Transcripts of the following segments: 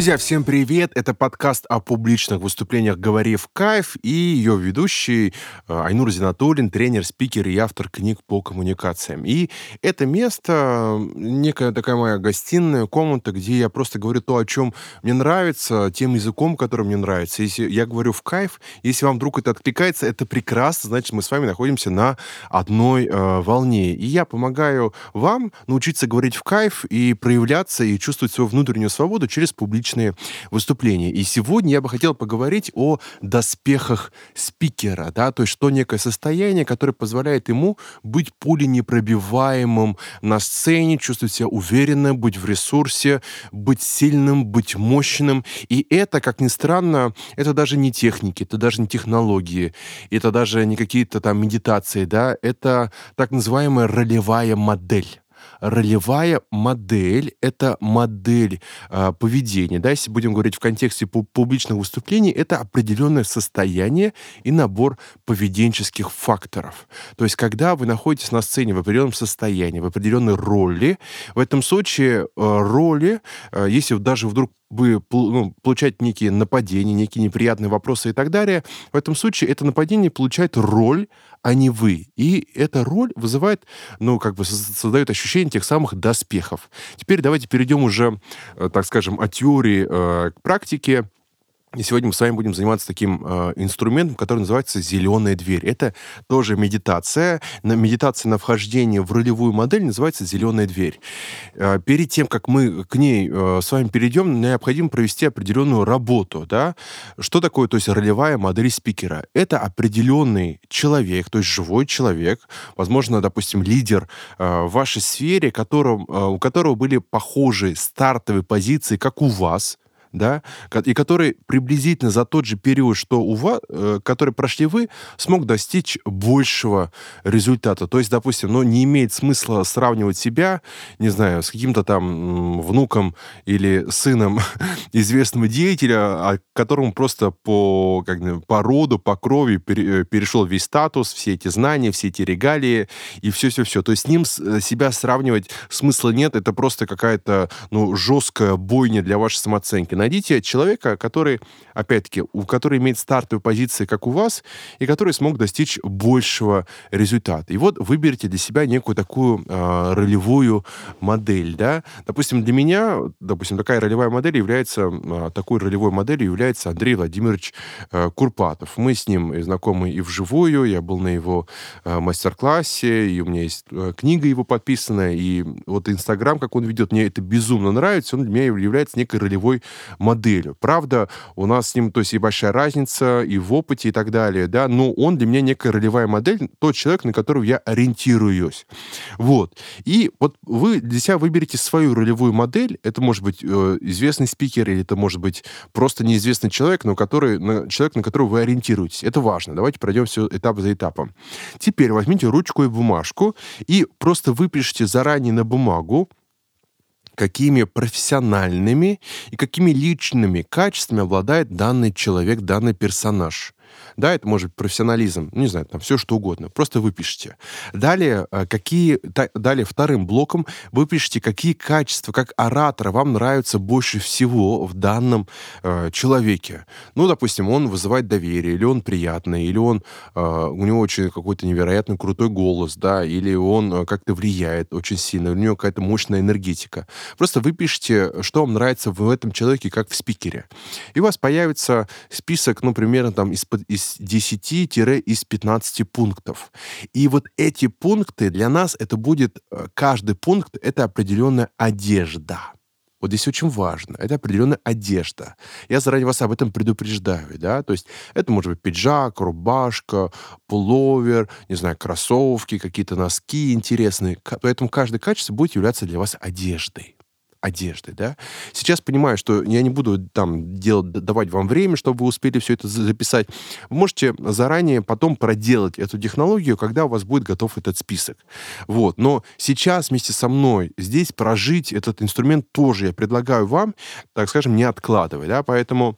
Друзья, всем привет! Это подкаст о публичных выступлениях «Говори в кайф» и ее ведущий э, Айнур Зинатуллин, тренер, спикер и автор книг по коммуникациям. И это место, некая такая моя гостиная, комната, где я просто говорю то, о чем мне нравится, тем языком, который мне нравится. Если я говорю в кайф, если вам вдруг это откликается, это прекрасно, значит, мы с вами находимся на одной э, волне. И я помогаю вам научиться говорить в кайф и проявляться, и чувствовать свою внутреннюю свободу через публичные публичные выступления. И сегодня я бы хотел поговорить о доспехах спикера, да, то есть что некое состояние, которое позволяет ему быть пуленепробиваемым на сцене, чувствовать себя уверенно, быть в ресурсе, быть сильным, быть мощным. И это, как ни странно, это даже не техники, это даже не технологии, это даже не какие-то там медитации, да, это так называемая ролевая модель ролевая модель — это модель э, поведения. Да, если будем говорить в контексте публичных выступлений, это определенное состояние и набор поведенческих факторов. То есть, когда вы находитесь на сцене в определенном состоянии, в определенной роли, в этом случае э, роли, э, если даже вдруг вы ну, получаете некие нападения, некие неприятные вопросы и так далее, в этом случае это нападение получает роль, а не вы. И эта роль вызывает, ну, как бы создает ощущение тех самых доспехов. Теперь давайте перейдем уже, э, так скажем, от теории э, к практике. И сегодня мы с вами будем заниматься таким э, инструментом, который называется «зеленая дверь». Это тоже медитация. На, медитация на вхождение в ролевую модель называется «зеленая дверь». Э, перед тем, как мы к ней э, с вами перейдем, необходимо провести определенную работу. Да? Что такое то есть, ролевая модель спикера? Это определенный человек, то есть живой человек, возможно, допустим, лидер э, в вашей сфере, которым, э, у которого были похожие стартовые позиции, как у вас – да, и который приблизительно за тот же период, что у вас, э, который прошли вы, смог достичь большего результата. То есть, допустим, ну, не имеет смысла сравнивать себя, не знаю, с каким-то там внуком или сыном известного деятеля, а которому просто по, как, по роду, по крови э, перешел весь статус, все эти знания, все эти регалии и все-все-все. То есть с ним э, себя сравнивать смысла нет, это просто какая-то ну, жесткая бойня для вашей самооценки. Найдите человека, который, опять-таки, у который имеет стартовые позиции, как у вас, и который смог достичь большего результата. И вот выберите для себя некую такую э, ролевую модель, да. Допустим, для меня, допустим, такая ролевая модель является, э, такой ролевой моделью является Андрей Владимирович э, Курпатов. Мы с ним знакомы и вживую, я был на его э, мастер-классе, и у меня есть э, книга его подписанная, и вот Инстаграм, как он ведет, мне это безумно нравится, он для меня является некой ролевой моделью. Правда, у нас с ним, то есть, и большая разница, и в опыте, и так далее, да, но он для меня некая ролевая модель, тот человек, на которого я ориентируюсь. Вот. И вот вы для себя выберете свою ролевую модель, это может быть э, известный спикер, или это может быть просто неизвестный человек, но который, на, человек, на которого вы ориентируетесь. Это важно. Давайте пройдем все этап за этапом. Теперь возьмите ручку и бумажку и просто выпишите заранее на бумагу какими профессиональными и какими личными качествами обладает данный человек, данный персонаж. Да, это может быть профессионализм, ну, не знаю, там все что угодно. Просто выпишите. Далее, э, какие, далее вторым блоком выпишите, какие качества, как оратора вам нравятся больше всего в данном э, человеке. Ну, допустим, он вызывает доверие, или он приятный, или он, э, у него очень какой-то невероятно крутой голос, да, или он э, как-то влияет очень сильно, у него какая-то мощная энергетика. Просто выпишите, что вам нравится в этом человеке, как в спикере. И у вас появится список, ну, примерно там из, из 10-из 15 пунктов. И вот эти пункты для нас, это будет, э, каждый пункт, это определенная одежда. Вот здесь очень важно. Это определенная одежда. Я заранее вас об этом предупреждаю, да. То есть это может быть пиджак, рубашка, пуловер, не знаю, кроссовки, какие-то носки интересные. Поэтому каждое качество будет являться для вас одеждой одежды, да. Сейчас понимаю, что я не буду там делать, давать вам время, чтобы вы успели все это записать. Вы можете заранее потом проделать эту технологию, когда у вас будет готов этот список. Вот. Но сейчас вместе со мной здесь прожить этот инструмент тоже я предлагаю вам, так скажем, не откладывая, да, поэтому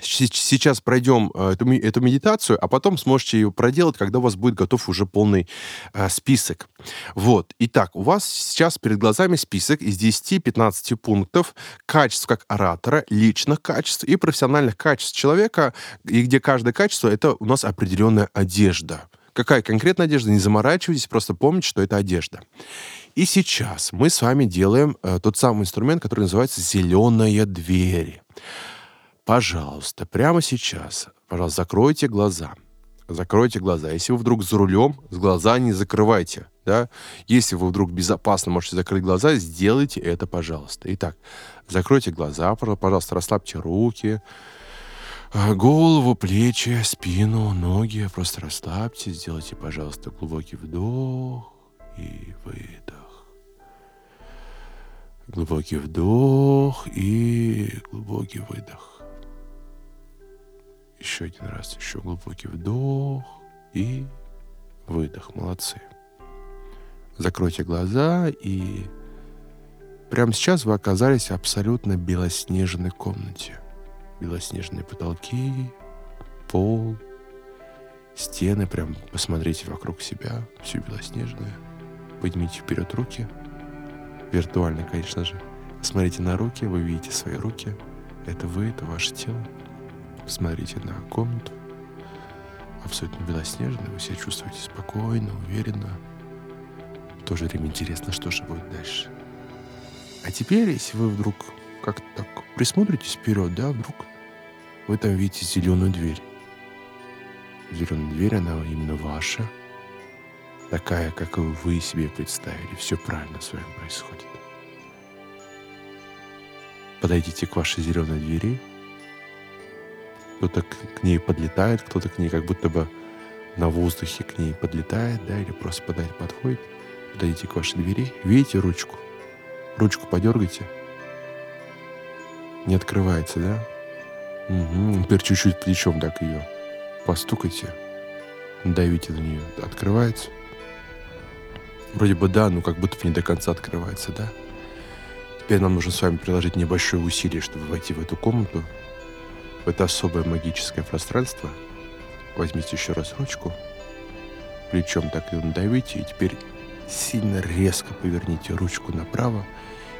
сейчас пройдем э, эту, эту медитацию, а потом сможете ее проделать, когда у вас будет готов уже полный э, список. Вот. Итак, у вас сейчас перед глазами список из 10-15 пунктов качеств как оратора, личных качеств и профессиональных качеств человека, и где каждое качество — это у нас определенная одежда. Какая конкретная одежда? Не заморачивайтесь, просто помните, что это одежда. И сейчас мы с вами делаем э, тот самый инструмент, который называется «зеленая дверь». Пожалуйста, прямо сейчас, пожалуйста, закройте глаза. Закройте глаза. Если вы вдруг за рулем, с глаза не закрывайте. Да? Если вы вдруг безопасно можете закрыть глаза, сделайте это, пожалуйста. Итак, закройте глаза, пожалуйста, расслабьте руки, а, голову, плечи, спину, ноги. Просто расслабьте, сделайте, пожалуйста, глубокий вдох и выдох. Глубокий вдох и глубокий выдох. Еще один раз, еще глубокий вдох и выдох. Молодцы. Закройте глаза и прямо сейчас вы оказались в абсолютно белоснежной комнате. Белоснежные потолки, пол, стены. Прям посмотрите вокруг себя. Все белоснежное. Поднимите вперед руки. Виртуально, конечно же. Смотрите на руки, вы видите свои руки. Это вы, это ваше тело. Посмотрите на комнату. Абсолютно белоснежная. Вы себя чувствуете спокойно, уверенно. В то же время интересно, что же будет дальше. А теперь, если вы вдруг как-то так присмотритесь вперед, да, вдруг вы там видите зеленую дверь. Зеленая дверь, она именно ваша. Такая, как вы себе представили. Все правильно с вами происходит. Подойдите к вашей зеленой двери – кто-то к ней подлетает, кто-то к ней как будто бы на воздухе к ней подлетает, да, или просто подать, подходит. Подойдите к вашей двери, видите ручку? Ручку подергайте. Не открывается, да? Угу. Теперь чуть-чуть плечом так ее постукайте. Давите на нее. Открывается? Вроде бы да, но как будто бы не до конца открывается, да? Теперь нам нужно с вами приложить небольшое усилие, чтобы войти в эту комнату, в это особое магическое пространство. Возьмите еще раз ручку, плечом так и надавите, и теперь сильно резко поверните ручку направо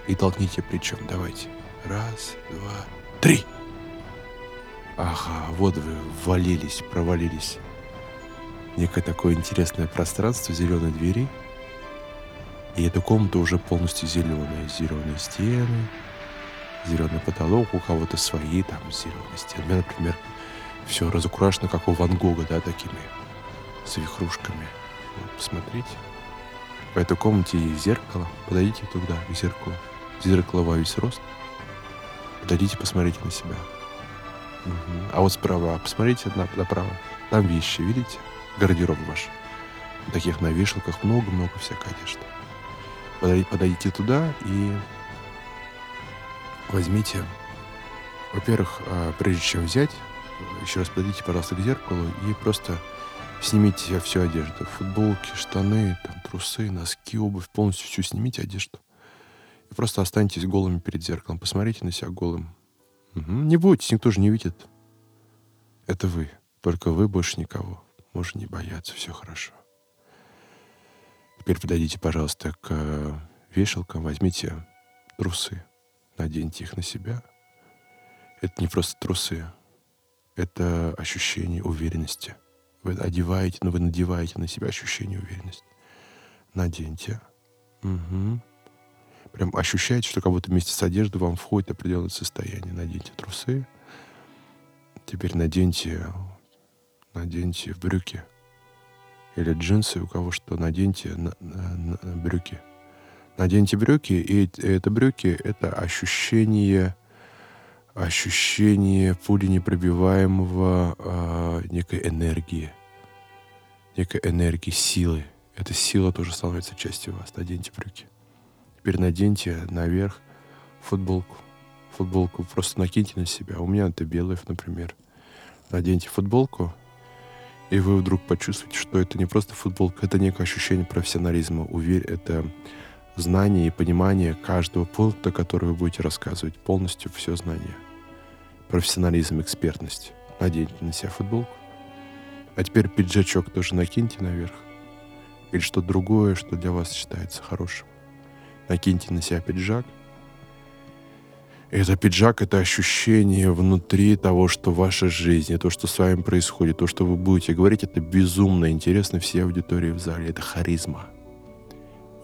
и толкните плечом. Давайте. Раз, два, три. Ага, вот вы ввалились, провалились. Некое такое интересное пространство зеленой двери. И эта комната уже полностью зеленая. Зеленые стены, зеленый потолок, у кого-то свои там зеленые стены. У меня, например, все разукрашено, как у Ван Гога, да, такими с вихрушками. Вот, посмотрите. В этой комнате есть зеркало. Подойдите туда, к зеркалу. Зеркало во весь рост. Подойдите, посмотрите на себя. Угу. А вот справа, посмотрите направо. Там вещи, видите? Гардероб ваш. Таких на вешалках много-много всякой одежды. Подойдите туда и возьмите, во-первых, а, прежде чем взять, еще раз подойдите, пожалуйста, к зеркалу и просто снимите всю одежду. Футболки, штаны, там, трусы, носки, обувь. Полностью всю снимите одежду. И просто останьтесь голыми перед зеркалом. Посмотрите на себя голым. Угу. Не бойтесь, никто же не видит. Это вы. Только вы, больше никого. Можно не бояться, все хорошо. Теперь подойдите, пожалуйста, к э, вешалкам, возьмите трусы наденьте их на себя. Это не просто трусы, это ощущение уверенности. Вы одеваете, но вы надеваете на себя ощущение уверенности. Наденьте. Угу. Прям ощущаете, что как будто вместе с одеждой вам входит определенное состояние. Наденьте трусы. Теперь наденьте, наденьте брюки или джинсы, у кого что, наденьте на, на, на брюки. Наденьте брюки, и это брюки — это ощущение, ощущение пули непробиваемого э, некой энергии, некой энергии, силы. Эта сила тоже становится частью вас. Наденьте брюки. Теперь наденьте наверх футболку. Футболку просто накиньте на себя. У меня это белый, например. Наденьте футболку, и вы вдруг почувствуете, что это не просто футболка, это некое ощущение профессионализма. Уверь, это знание и понимание каждого пункта, который вы будете рассказывать, полностью все знание. профессионализм, экспертность. Наденьте на себя футболку. А теперь пиджачок тоже накиньте наверх. Или что-то другое, что для вас считается хорошим. Накиньте на себя пиджак. Это пиджак — это ощущение внутри того, что ваша жизнь, то, что с вами происходит, то, что вы будете говорить, это безумно интересно всей аудитории в зале. Это харизма.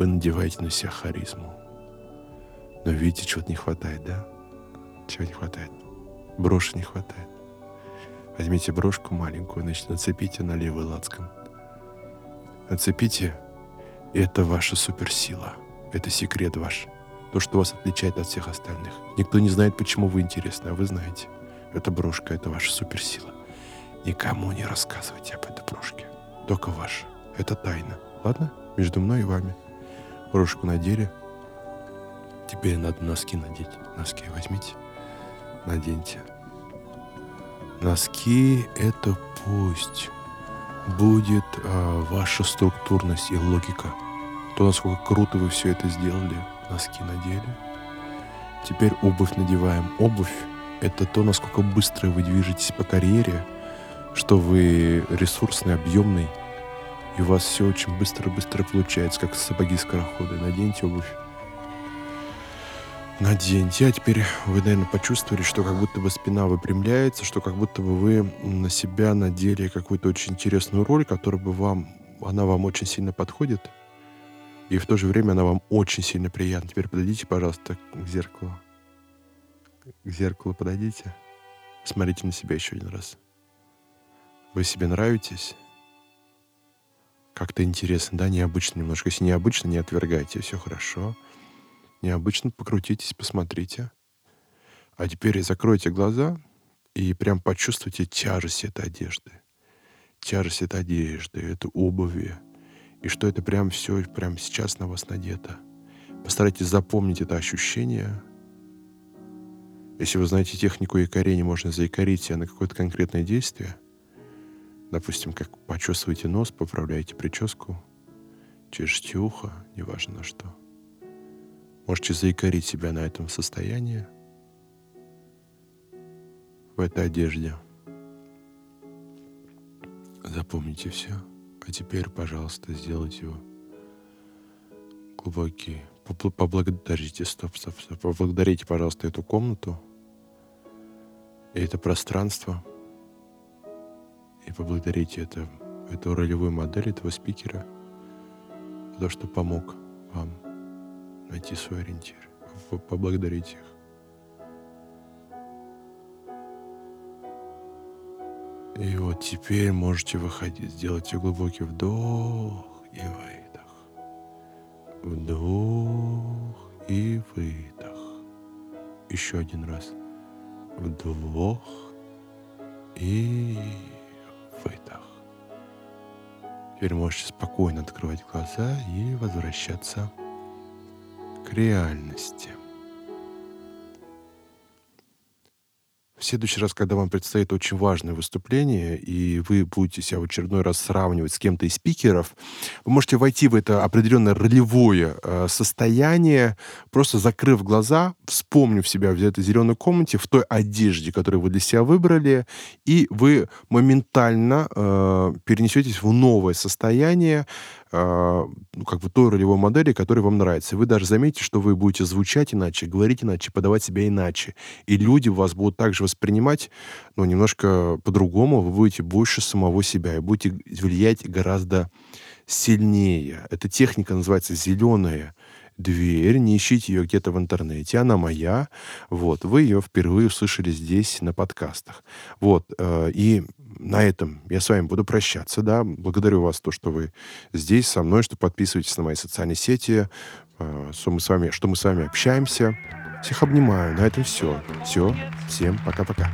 Вы надеваете на себя харизму. Но видите, чего-то не хватает, да? Чего не хватает? Броши не хватает. Возьмите брошку маленькую, значит, нацепите на левый лацкан. Нацепите, и это ваша суперсила. Это секрет ваш. То, что вас отличает от всех остальных. Никто не знает, почему вы интересны, а вы знаете. Эта брошка — это ваша суперсила. Никому не рассказывайте об этой брошке. Только ваша. Это тайна. Ладно? Между мной и вами. Брошку надели. Теперь надо носки надеть. Носки возьмите. Наденьте. Носки — это пусть будет а, ваша структурность и логика. То, насколько круто вы все это сделали, носки надели. Теперь обувь надеваем. Обувь — это то, насколько быстро вы движетесь по карьере, что вы ресурсный, объемный, и у вас все очень быстро-быстро получается, как сапоги-скороходы. Наденьте обувь наденьте. А теперь вы, наверное, почувствовали, что как будто бы спина выпрямляется, что как будто бы вы на себя надели какую-то очень интересную роль, которая бы вам, она вам очень сильно подходит. И в то же время она вам очень сильно приятна. Теперь подойдите, пожалуйста, к зеркалу. К зеркалу подойдите. Смотрите на себя еще один раз. Вы себе нравитесь? Как-то интересно, да, необычно немножко. Если необычно, не отвергайте, все хорошо необычно, покрутитесь, посмотрите. А теперь закройте глаза и прям почувствуйте тяжесть этой одежды. Тяжесть этой одежды, этой обуви. И что это прям все прямо сейчас на вас надето. Постарайтесь запомнить это ощущение. Если вы знаете технику якорения, можно заикарить себя на какое-то конкретное действие. Допустим, как почувствуете нос, поправляете прическу, чешете ухо, неважно на что. Можете заикарить себя на этом состоянии, в этой одежде. Запомните все. А теперь, пожалуйста, сделайте его глубокий. Поблагодарите, стоп, стоп, стоп. Поблагодарите, пожалуйста, эту комнату и это пространство. И поблагодарите это, эту ролевую модель, этого спикера за то, что помог вам найти свой ориентир, поблагодарить их. И вот теперь можете выходить. Сделайте глубокий вдох и выдох. Вдох и выдох. Еще один раз. Вдох и выдох. Теперь можете спокойно открывать глаза и возвращаться к реальности. В следующий раз, когда вам предстоит очень важное выступление, и вы будете себя в очередной раз сравнивать с кем-то из спикеров, вы можете войти в это определенное ролевое э, состояние, просто закрыв глаза, вспомнив себя в этой зеленой комнате, в той одежде, которую вы для себя выбрали, и вы моментально э, перенесетесь в новое состояние, ну, как бы той ролевой модели, которая вам нравится. вы даже заметите, что вы будете звучать иначе, говорить иначе, подавать себя иначе. И люди вас будут также воспринимать, ну, немножко по-другому. Вы будете больше самого себя и будете влиять гораздо сильнее. Эта техника называется «зеленая дверь, не ищите ее где-то в интернете, она моя. Вот, вы ее впервые услышали здесь на подкастах. Вот, э, и на этом я с вами буду прощаться, да. Благодарю вас, то, что вы здесь со мной, что подписываетесь на мои социальные сети, э, что мы с вами, что мы с вами общаемся. Всех обнимаю. На этом все. Все. Всем пока-пока.